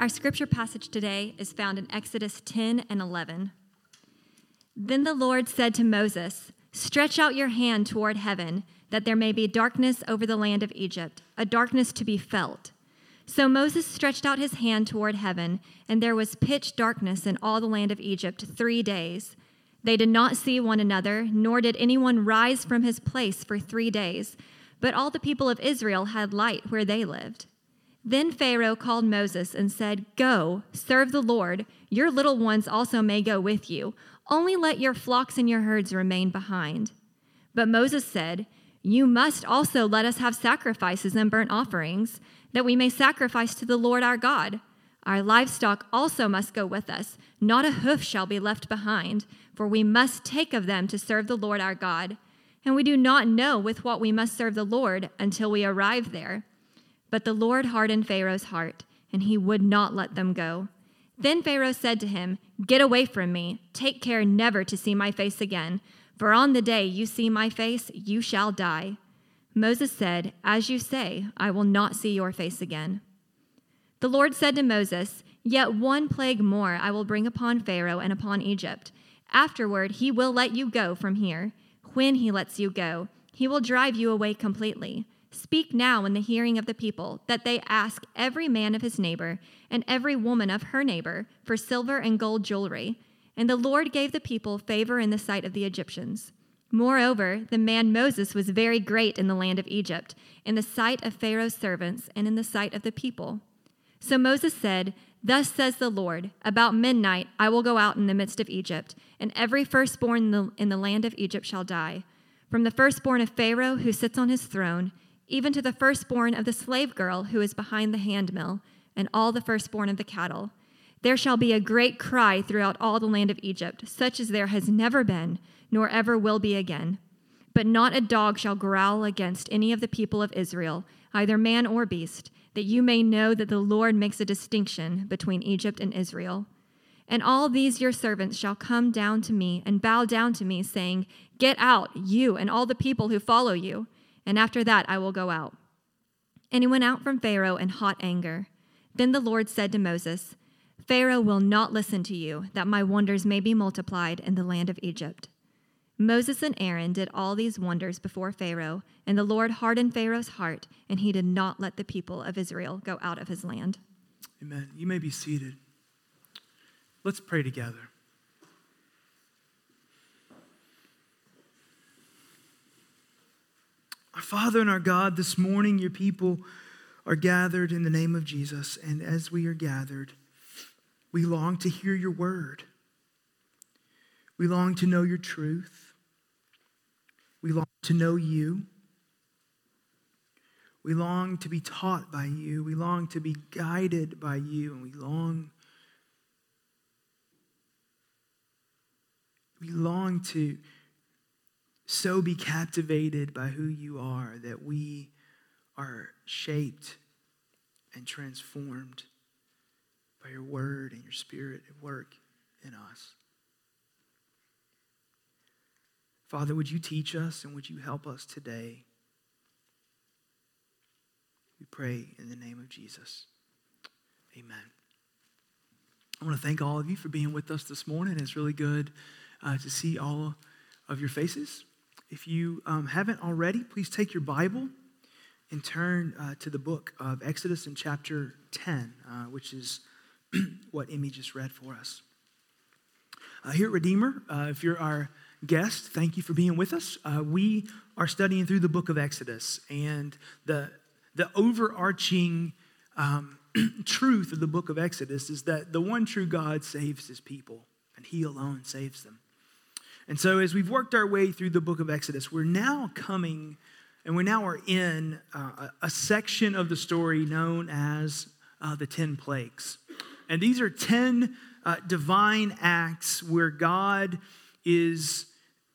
Our scripture passage today is found in Exodus 10 and 11. Then the Lord said to Moses, Stretch out your hand toward heaven, that there may be darkness over the land of Egypt, a darkness to be felt. So Moses stretched out his hand toward heaven, and there was pitch darkness in all the land of Egypt three days. They did not see one another, nor did anyone rise from his place for three days, but all the people of Israel had light where they lived. Then Pharaoh called Moses and said, Go, serve the Lord. Your little ones also may go with you. Only let your flocks and your herds remain behind. But Moses said, You must also let us have sacrifices and burnt offerings, that we may sacrifice to the Lord our God. Our livestock also must go with us. Not a hoof shall be left behind, for we must take of them to serve the Lord our God. And we do not know with what we must serve the Lord until we arrive there. But the Lord hardened Pharaoh's heart, and he would not let them go. Then Pharaoh said to him, Get away from me. Take care never to see my face again, for on the day you see my face, you shall die. Moses said, As you say, I will not see your face again. The Lord said to Moses, Yet one plague more I will bring upon Pharaoh and upon Egypt. Afterward, he will let you go from here. When he lets you go, he will drive you away completely. Speak now in the hearing of the people, that they ask every man of his neighbor and every woman of her neighbor for silver and gold jewelry. And the Lord gave the people favor in the sight of the Egyptians. Moreover, the man Moses was very great in the land of Egypt, in the sight of Pharaoh's servants and in the sight of the people. So Moses said, Thus says the Lord, about midnight I will go out in the midst of Egypt, and every firstborn in the, in the land of Egypt shall die. From the firstborn of Pharaoh who sits on his throne, even to the firstborn of the slave girl who is behind the handmill, and all the firstborn of the cattle. There shall be a great cry throughout all the land of Egypt, such as there has never been, nor ever will be again. But not a dog shall growl against any of the people of Israel, either man or beast, that you may know that the Lord makes a distinction between Egypt and Israel. And all these your servants shall come down to me and bow down to me, saying, Get out, you and all the people who follow you and after that I will go out. And he went out from Pharaoh in hot anger. Then the Lord said to Moses, Pharaoh will not listen to you, that my wonders may be multiplied in the land of Egypt. Moses and Aaron did all these wonders before Pharaoh, and the Lord hardened Pharaoh's heart, and he did not let the people of Israel go out of his land. Amen. You may be seated. Let's pray together. Our Father and our God, this morning your people are gathered in the name of Jesus. And as we are gathered, we long to hear your word. We long to know your truth. We long to know you. We long to be taught by you. We long to be guided by you. And we long, we long to so be captivated by who you are that we are shaped and transformed by your word and your spirit at work in us. Father, would you teach us and would you help us today? We pray in the name of Jesus. Amen. I want to thank all of you for being with us this morning. It's really good uh, to see all of your faces. If you um, haven't already, please take your Bible and turn uh, to the book of Exodus in chapter 10, uh, which is what Emmy just read for us. Uh, here at Redeemer, uh, if you're our guest, thank you for being with us. Uh, we are studying through the book of Exodus, and the, the overarching um, truth of the book of Exodus is that the one true God saves his people, and he alone saves them. And so, as we've worked our way through the book of Exodus, we're now coming and we now are in uh, a section of the story known as uh, the 10 plagues. And these are 10 uh, divine acts where God is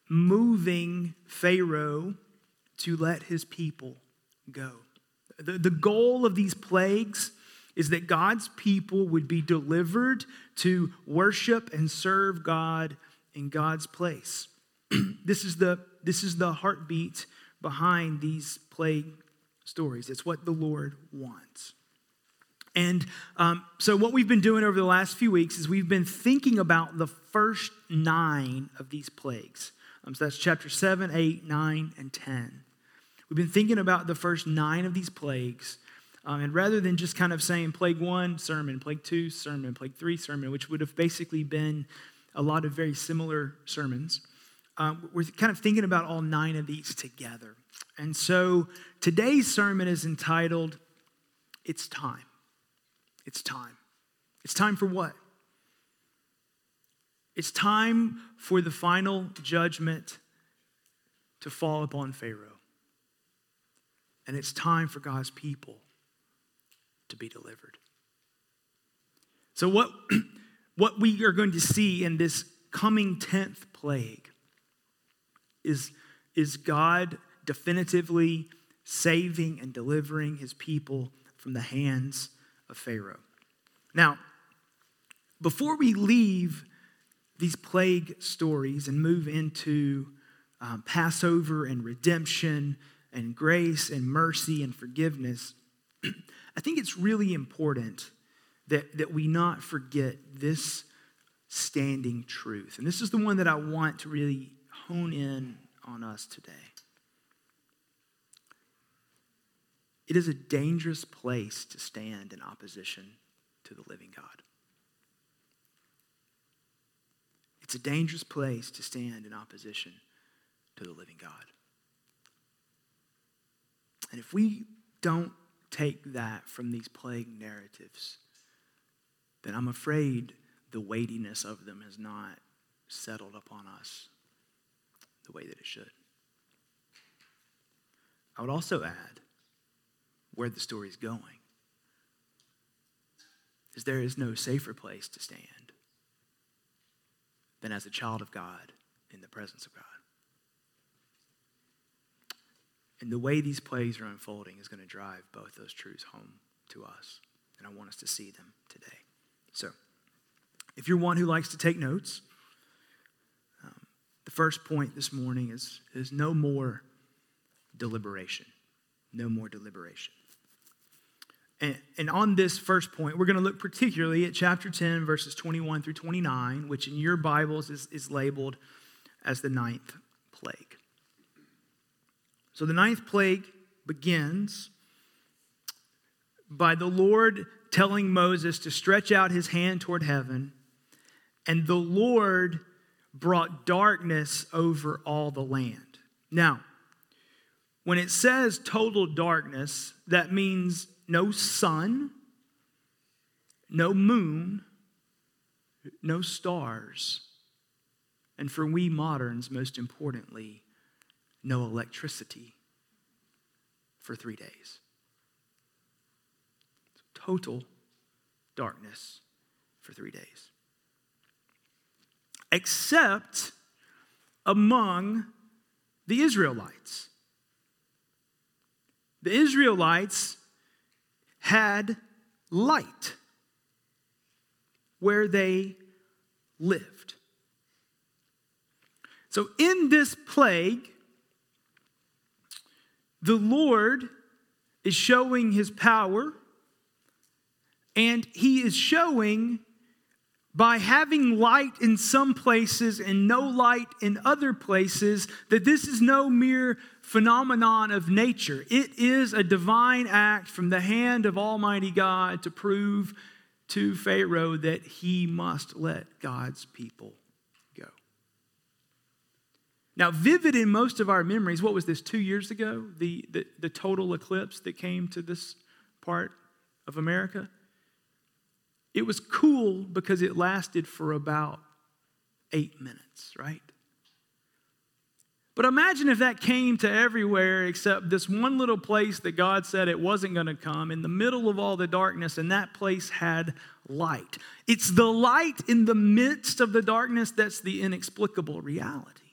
moving Pharaoh to let his people go. The, the goal of these plagues is that God's people would be delivered to worship and serve God in God's place. this, is the, this is the heartbeat behind these plague stories. It's what the Lord wants. And um, so, what we've been doing over the last few weeks is we've been thinking about the first nine of these plagues. Um, so, that's chapter 7, 8, 9, and 10. We've been thinking about the first nine of these plagues. Um, and rather than just kind of saying plague one, sermon, plague two, sermon, plague three, sermon, which would have basically been a lot of very similar sermons, um, we're kind of thinking about all nine of these together. And so today's sermon is entitled, It's Time. It's time. It's time for what? It's time for the final judgment to fall upon Pharaoh. And it's time for God's people to be delivered. So, what, what we are going to see in this coming 10th plague is, is God definitively saving and delivering his people from the hands of Pharaoh. Now, before we leave these plague stories and move into um, Passover and redemption and grace and mercy and forgiveness, I think it's really important that, that we not forget this standing truth. And this is the one that I want to really hone in on us today. It is a dangerous place to stand in opposition to the living God. It's a dangerous place to stand in opposition to the living God. And if we don't take that from these plague narratives, then I'm afraid the weightiness of them has not settled upon us the way that it should. I would also add where the story is going is there is no safer place to stand than as a child of God in the presence of God. And the way these plays are unfolding is going to drive both those truths home to us. And I want us to see them today. So, if you're one who likes to take notes, um, the first point this morning is, is no more deliberation. No more deliberation. And, and on this first point, we're going to look particularly at chapter 10, verses 21 through 29, which in your Bibles is, is labeled as the ninth plague. So the ninth plague begins by the Lord telling Moses to stretch out his hand toward heaven, and the Lord brought darkness over all the land. Now, when it says total darkness, that means no sun, no moon, no stars, and for we moderns, most importantly, no electricity for three days. Total darkness for three days. Except among the Israelites. The Israelites had light where they lived. So, in this plague, the Lord is showing his power, and he is showing by having light in some places and no light in other places that this is no mere phenomenon of nature. It is a divine act from the hand of Almighty God to prove to Pharaoh that he must let God's people go. Now, vivid in most of our memories, what was this, two years ago? The, the, the total eclipse that came to this part of America? It was cool because it lasted for about eight minutes, right? But imagine if that came to everywhere except this one little place that God said it wasn't going to come in the middle of all the darkness, and that place had light. It's the light in the midst of the darkness that's the inexplicable reality.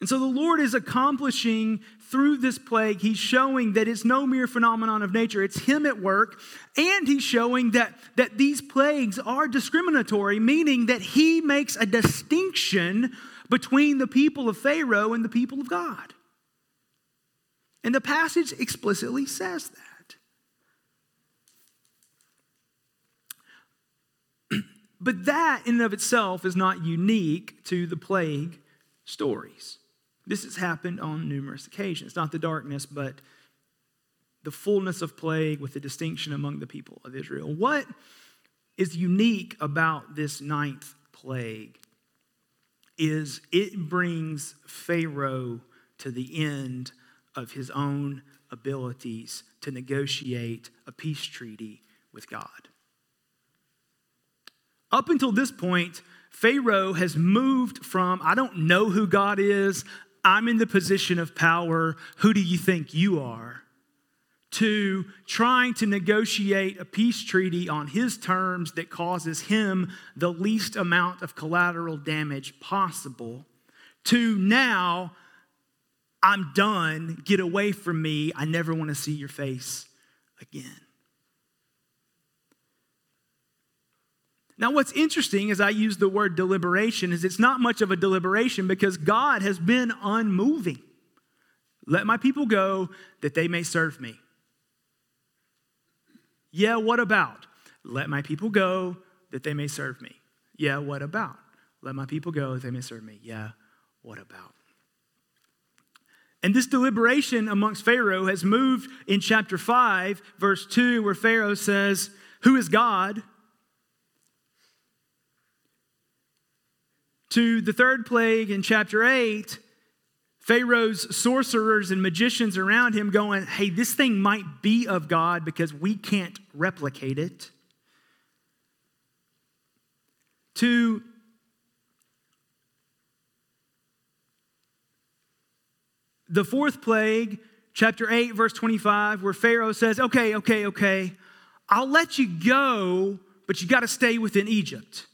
And so the Lord is accomplishing through this plague, He's showing that it's no mere phenomenon of nature, it's Him at work. And He's showing that, that these plagues are discriminatory, meaning that He makes a distinction between the people of Pharaoh and the people of God. And the passage explicitly says that. but that in and of itself is not unique to the plague stories. This has happened on numerous occasions. Not the darkness, but the fullness of plague with the distinction among the people of Israel. What is unique about this ninth plague is it brings Pharaoh to the end of his own abilities to negotiate a peace treaty with God. Up until this point, Pharaoh has moved from, I don't know who God is, I'm in the position of power, who do you think you are? to trying to negotiate a peace treaty on his terms that causes him the least amount of collateral damage possible, to now, I'm done, get away from me, I never want to see your face again. Now, what's interesting is I use the word deliberation is it's not much of a deliberation because God has been unmoving. Let my people go that they may serve me. Yeah, what about? Let my people go that they may serve me. Yeah, what about? Let my people go that they may serve me. Yeah, what about? And this deliberation amongst Pharaoh has moved in chapter 5, verse 2, where Pharaoh says, Who is God? To the third plague in chapter 8, Pharaoh's sorcerers and magicians around him going, Hey, this thing might be of God because we can't replicate it. To the fourth plague, chapter 8, verse 25, where Pharaoh says, Okay, okay, okay, I'll let you go, but you got to stay within Egypt.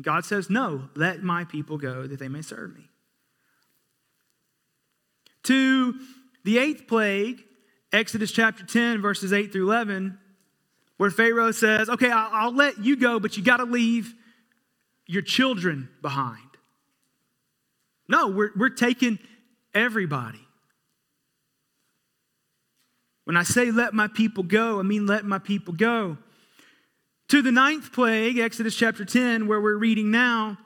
And God says, No, let my people go that they may serve me. To the eighth plague, Exodus chapter 10, verses 8 through 11, where Pharaoh says, Okay, I'll, let you go, but you got to leave your children behind. No, we're, we're taking everybody. When I say let my people go, I mean let my people go to the ninth plague, Exodus chapter 10, where we're reading now.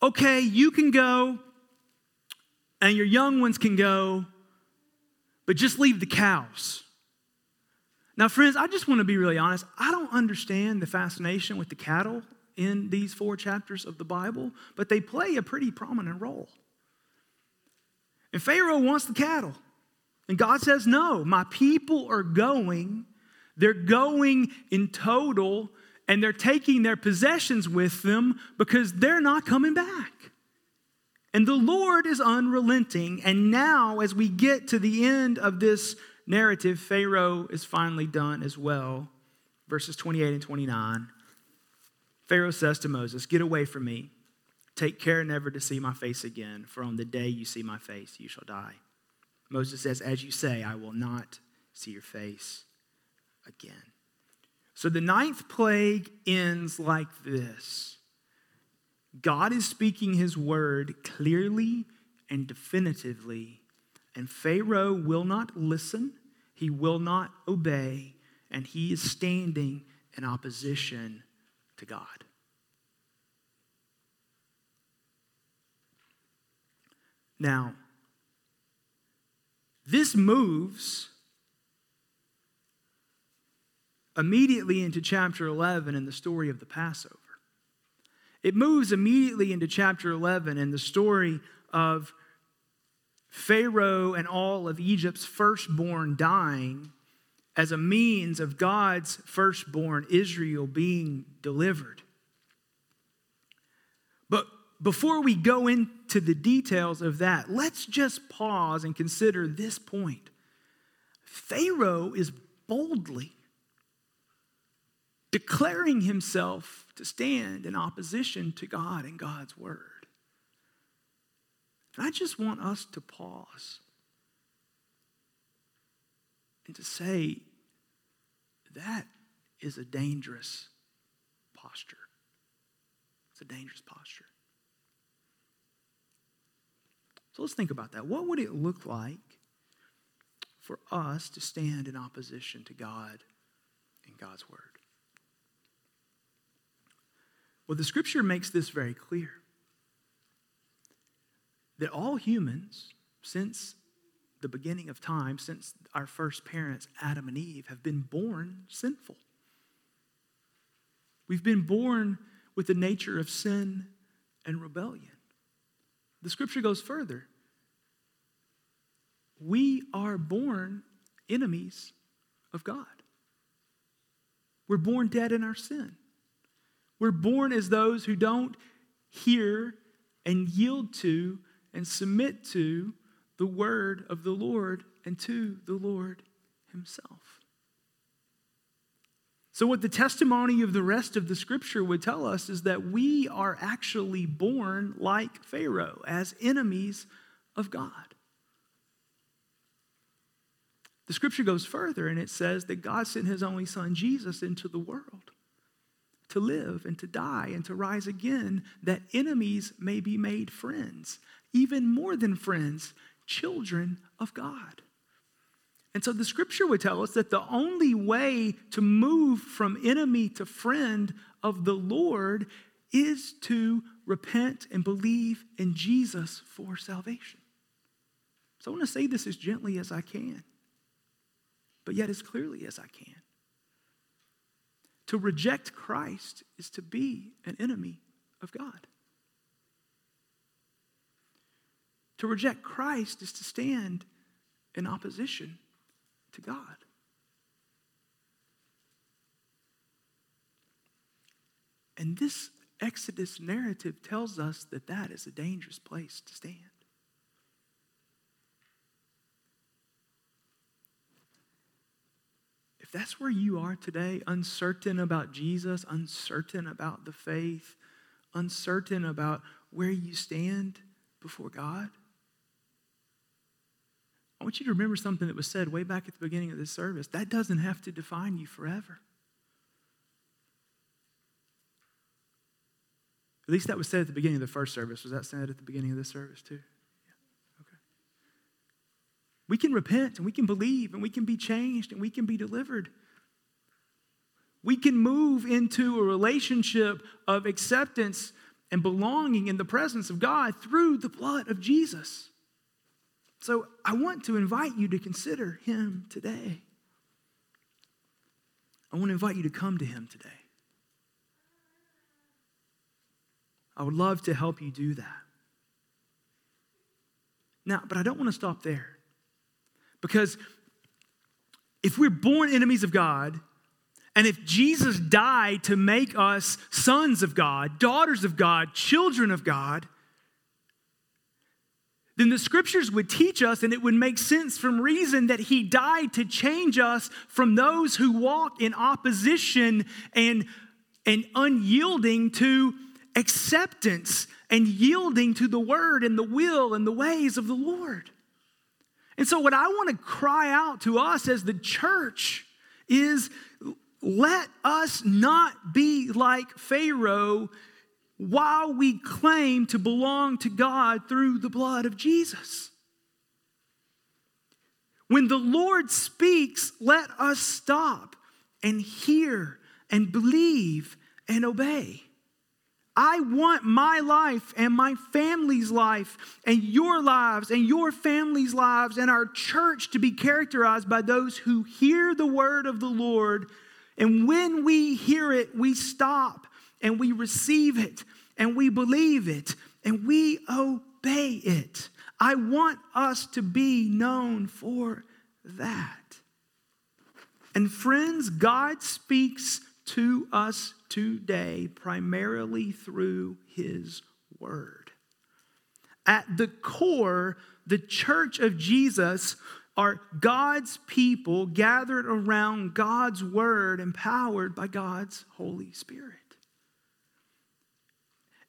Okay, you can go, and your young ones can go, but just leave the cows. Now, friends, I just want to be really honest. I don't understand the fascination with the cattle in these four chapters of the Bible, but they play a pretty prominent role. And Pharaoh wants the cattle. And God says, No, my people are going. They're going in total and they're taking their possessions with them because they're not coming back. And the Lord is unrelenting. And now, as we get to the end of this narrative, Pharaoh is finally done as well. Verses 28 and 29. Pharaoh says to Moses, Get away from me. Take care never to see my face again, for on the day you see my face, you shall die. Moses says, As you say, I will not see your face again. So the ninth plague ends like this God is speaking his word clearly and definitively, and Pharaoh will not listen, he will not obey, and he is standing in opposition to God. Now, this moves immediately into chapter 11 and the story of the Passover. It moves immediately into chapter 11 and the story of Pharaoh and all of Egypt's firstborn dying as a means of God's firstborn, Israel, being delivered. But before we go into the details of that, let's just pause and consider this point. Pharaoh is boldly declaring himself to stand in opposition to God and God's word. And I just want us to pause and to say that is a dangerous posture. It's a dangerous posture. So let's think about that. What would it look like for us to stand in opposition to God and God's word? Well, the scripture makes this very clear that all humans, since the beginning of time, since our first parents, Adam and Eve, have been born sinful. We've been born with the nature of sin and rebellion. The scripture goes further. We are born enemies of God. We're born dead in our sin. We're born as those who don't hear and yield to and submit to the word of the Lord and to the Lord Himself. So, what the testimony of the rest of the scripture would tell us is that we are actually born like Pharaoh, as enemies of God. The scripture goes further and it says that God sent his only son Jesus into the world to live and to die and to rise again, that enemies may be made friends, even more than friends, children of God. And so the scripture would tell us that the only way to move from enemy to friend of the Lord is to repent and believe in Jesus for salvation. So I want to say this as gently as I can, but yet as clearly as I can. To reject Christ is to be an enemy of God. To reject Christ is to stand in opposition to God. And this Exodus narrative tells us that that is a dangerous place to stand. If that's where you are today, uncertain about Jesus, uncertain about the faith, uncertain about where you stand before God, I want you to remember something that was said way back at the beginning of this service. That doesn't have to define you forever. At least that was said at the beginning of the first service. Was that said at the beginning of this service too? We can repent and we can believe and we can be changed and we can be delivered. We can move into a relationship of acceptance and belonging in the presence of God through the blood of Jesus. So I want to invite you to consider him today. I want to invite you to come to him today. I would love to help you do that. Now, but I don't want to stop there. Because if we're born enemies of God, and if Jesus died to make us sons of God, daughters of God, children of God, then the scriptures would teach us, and it would make sense from reason that he died to change us from those who walk in opposition and, and unyielding to acceptance and yielding to the word and the will and the ways of the Lord. And so, what I want to cry out to us as the church is let us not be like Pharaoh while we claim to belong to God through the blood of Jesus. When the Lord speaks, let us stop and hear and believe and obey. I want my life and my family's life and your lives and your family's lives and our church to be characterized by those who hear the word of the Lord. And when we hear it, we stop and we receive it and we believe it and we obey it. I want us to be known for that. And friends, God speaks to us today primarily through His Word. At the core, the church of Jesus are God's people gathered around God's Word, empowered by God's Holy Spirit.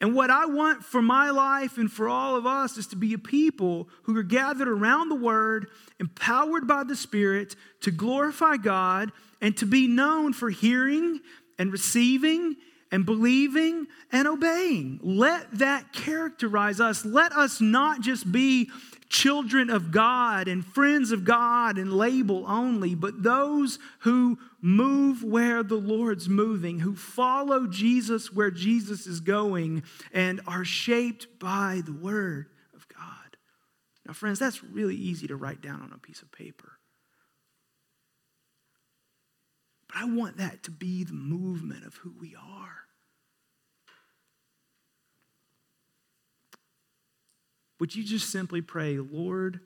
And what I want for my life and for all of us is to be a people who are gathered around the Word, empowered by the Spirit to glorify God and to be known for hearing and receiving and believing and obeying. Let that characterize us. Let us not just be children of God and friends of God and label only, but those who move where the Lord's moving, who follow Jesus where Jesus is going, and are shaped by the Word of God. Now, friends, that's really easy to write down on a piece of paper. But I want that to be the movement of who we are. Would you just simply pray, Lord,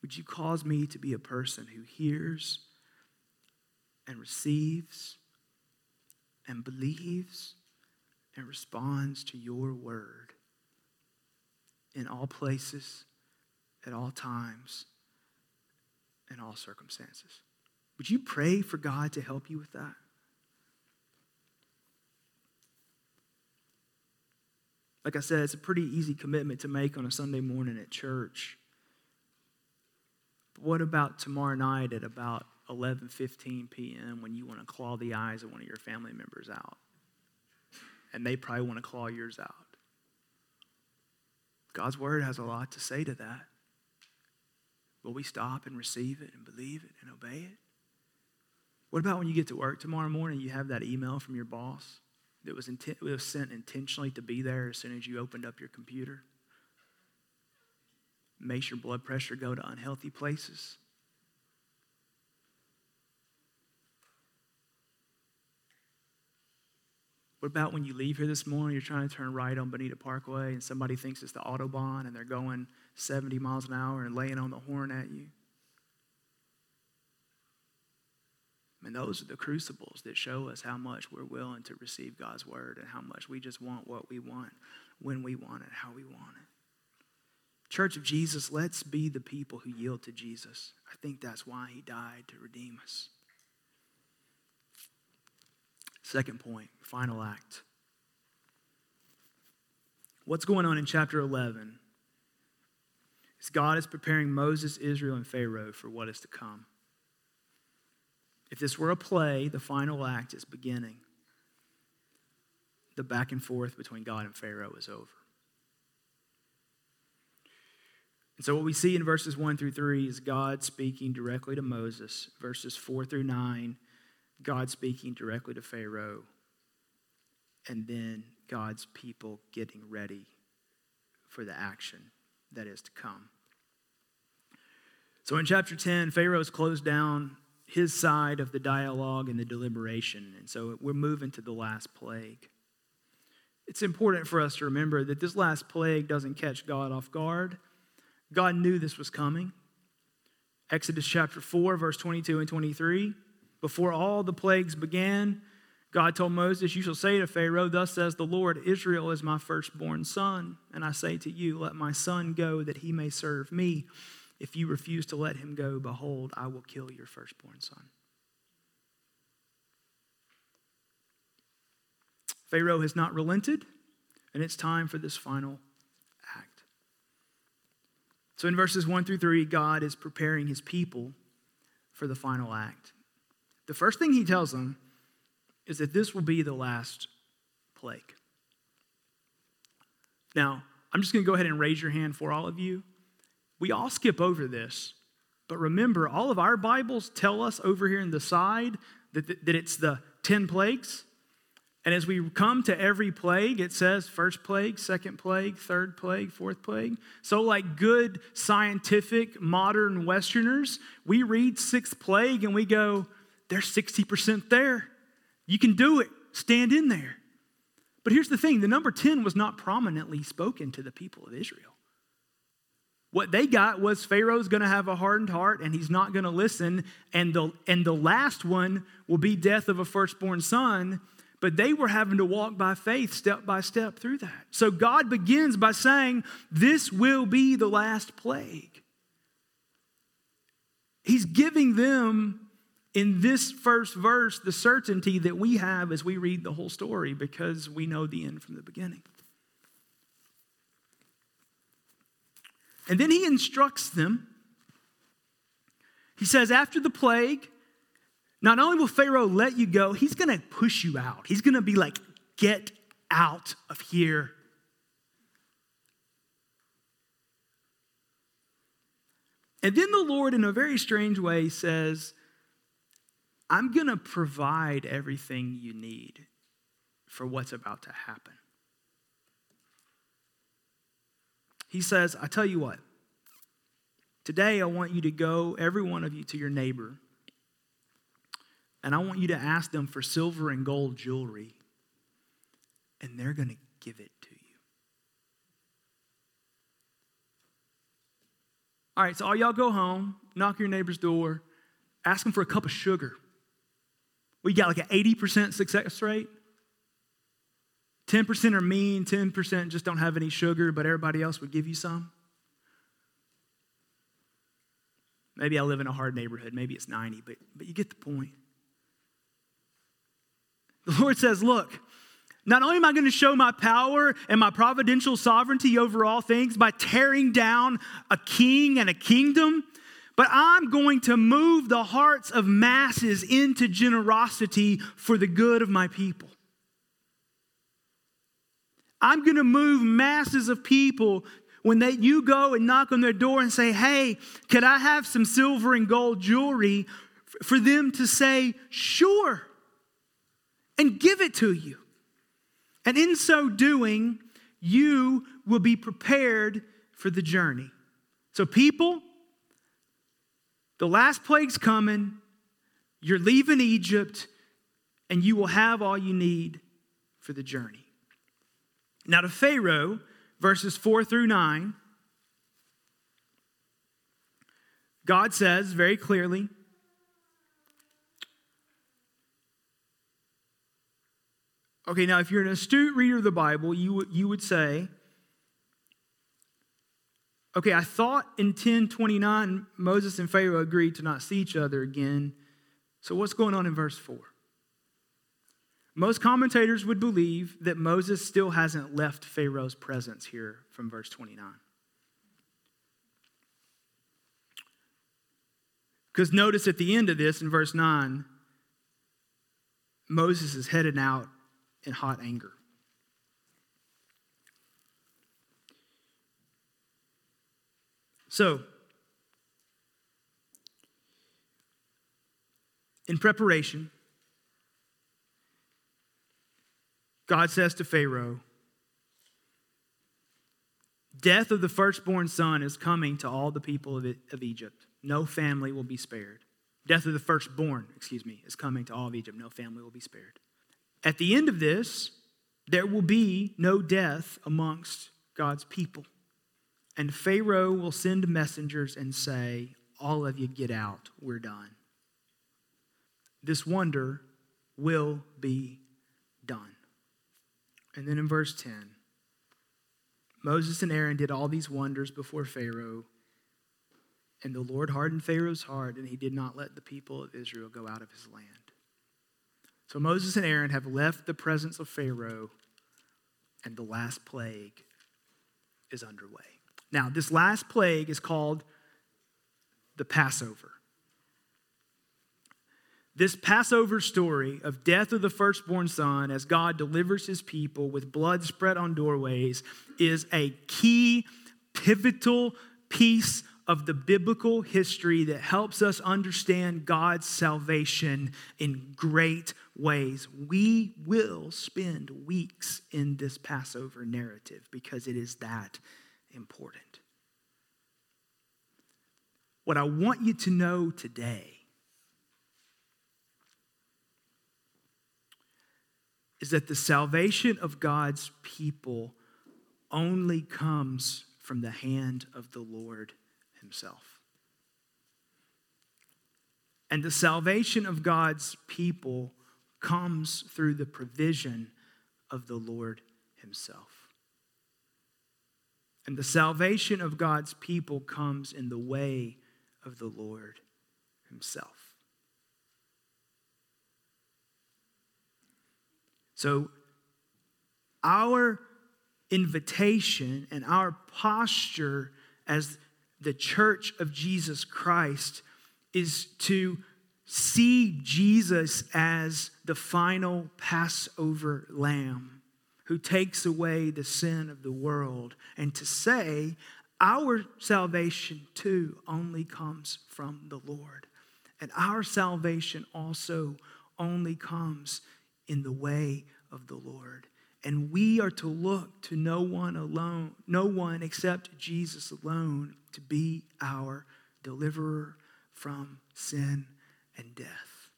would you cause me to be a person who hears and receives and believes and responds to your word in all places, at all times, in all circumstances? Would you pray for God to help you with that? Like I said, it's a pretty easy commitment to make on a Sunday morning at church. But what about tomorrow night at about 11:15 p.m. when you want to claw the eyes of one of your family members out? And they probably want to claw yours out. God's word has a lot to say to that. Will we stop and receive it and believe it and obey it? What about when you get to work tomorrow morning, you have that email from your boss? that was, was sent intentionally to be there as soon as you opened up your computer. Makes your blood pressure go to unhealthy places. What about when you leave here this morning, you're trying to turn right on Bonita Parkway, and somebody thinks it's the Autobahn, and they're going 70 miles an hour and laying on the horn at you? And those are the crucibles that show us how much we're willing to receive God's word and how much we just want what we want, when we want it, how we want it. Church of Jesus, let's be the people who yield to Jesus. I think that's why he died to redeem us. Second point, final act. What's going on in chapter 11 is God is preparing Moses, Israel, and Pharaoh for what is to come. If this were a play, the final act is beginning. The back and forth between God and Pharaoh is over. And so, what we see in verses 1 through 3 is God speaking directly to Moses. Verses 4 through 9, God speaking directly to Pharaoh. And then God's people getting ready for the action that is to come. So, in chapter 10, Pharaoh Pharaoh's closed down his side of the dialogue and the deliberation. And so we're moving to the last plague. It's important for us to remember that this last plague doesn't catch God off guard. God knew this was coming. Exodus chapter 4, verse 22 and 23. Before all the plagues began, God told Moses, You shall say to Pharaoh, Thus says the Lord, Israel is my firstborn son. And I say to you, Let my son go that he may serve me. If you refuse to let him go, behold, I will kill your firstborn son. Pharaoh has not relented, and it's time for this final act. So in verses 1 through 3, God is preparing his people for the final act. The first thing he tells them is that this will be the last plague. Now, I'm just going to go ahead and raise your hand for all of you. We all skip over this. But remember, all of our Bibles tell us over here in the side that, that it's the 10 plagues. And as we come to every plague, it says first plague, second plague, third plague, fourth plague. So, like good scientific modern Westerners, we read sixth plague and we go, there's 60% there. You can do it. Stand in there. But here's the thing the number 10 was not prominently spoken to the people of Israel. What they got was Pharaoh's going to have a hardened heart and he's not going to listen. And the, and the last one will be death of a firstborn son. But they were having to walk by faith step by step through that. So God begins by saying, This will be the last plague. He's giving them in this first verse the certainty that we have as we read the whole story because we know the end from the beginning. And then he instructs them. He says, after the plague, not only will Pharaoh let you go, he's going to push you out. He's going to be like, get out of here. And then the Lord, in a very strange way, says, I'm going to provide everything you need for what's about to happen. He says, I tell you what, today I want you to go, every one of you, to your neighbor, and I want you to ask them for silver and gold jewelry, and they're going to give it to you. All right, so all y'all go home, knock your neighbor's door, ask them for a cup of sugar. We got like an 80% success rate. 10% are mean, 10% just don't have any sugar, but everybody else would give you some. Maybe I live in a hard neighborhood, maybe it's 90, but, but you get the point. The Lord says, Look, not only am I going to show my power and my providential sovereignty over all things by tearing down a king and a kingdom, but I'm going to move the hearts of masses into generosity for the good of my people. I'm going to move masses of people when they, you go and knock on their door and say, Hey, could I have some silver and gold jewelry? For them to say, Sure, and give it to you. And in so doing, you will be prepared for the journey. So, people, the last plague's coming. You're leaving Egypt, and you will have all you need for the journey. Now, to Pharaoh, verses 4 through 9, God says very clearly, Okay, now if you're an astute reader of the Bible, you you would say, okay, I thought in 1029 Moses and Pharaoh agreed to not see each other again. So what's going on in verse 4? Most commentators would believe that Moses still hasn't left Pharaoh's presence here from verse 29. Because notice at the end of this, in verse 9, Moses is headed out in hot anger. So, in preparation, God says to Pharaoh, Death of the firstborn son is coming to all the people of, Egypt. No family will be spared. Death of the firstborn, excuse me, is coming to all of Egypt. No family will be spared. At the end of this, there will be no death amongst God's people. And Pharaoh will send messengers and say, All of you get out, we're done. This wonder will be done. And then in verse 10, Moses and Aaron did all these wonders before Pharaoh, and the Lord hardened Pharaoh's heart, and he did not let the people of Israel go out of his land. So Moses and Aaron have left the presence of Pharaoh, and the last plague is underway. Now, this last plague is called the Passover. This Passover story of death of the firstborn son as God delivers his people with blood spread on doorways is a key, pivotal piece of the biblical history that helps us understand God's salvation in great ways. We will spend weeks in this Passover narrative because it is that important. What I want you to know today is that the salvation of God's people only comes from the hand of the Lord himself. And the salvation of God's people comes through the provision of the Lord himself. And the salvation of God's people comes in the way of the Lord himself. So, our invitation and our posture as the church of Jesus Christ is to see Jesus as the final Passover lamb who takes away the sin of the world, and to say, our salvation too only comes from the Lord. And our salvation also only comes in the way of the Lord. And we are to look to no one alone, no one except Jesus alone to be our deliverer from sin and death.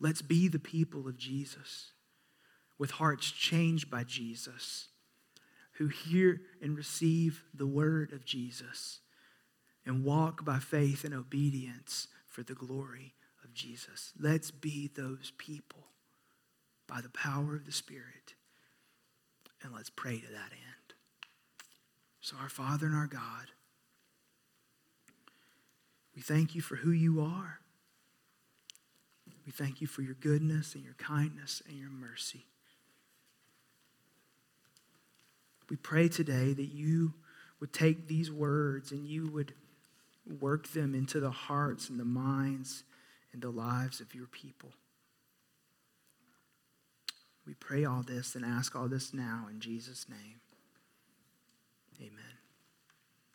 Let's be the people of Jesus with hearts changed by Jesus who hear and receive the word of Jesus and walk by faith and obedience for the glory Jesus. Let's be those people by the power of the Spirit. And let's pray to that end. So, our Father and our God, we thank you for who you are. We thank you for your goodness and your kindness and your mercy. We pray today that you would take these words and you would work them into the hearts and the minds and the lives of your people. We pray all this and ask all this now in Jesus' name. Amen.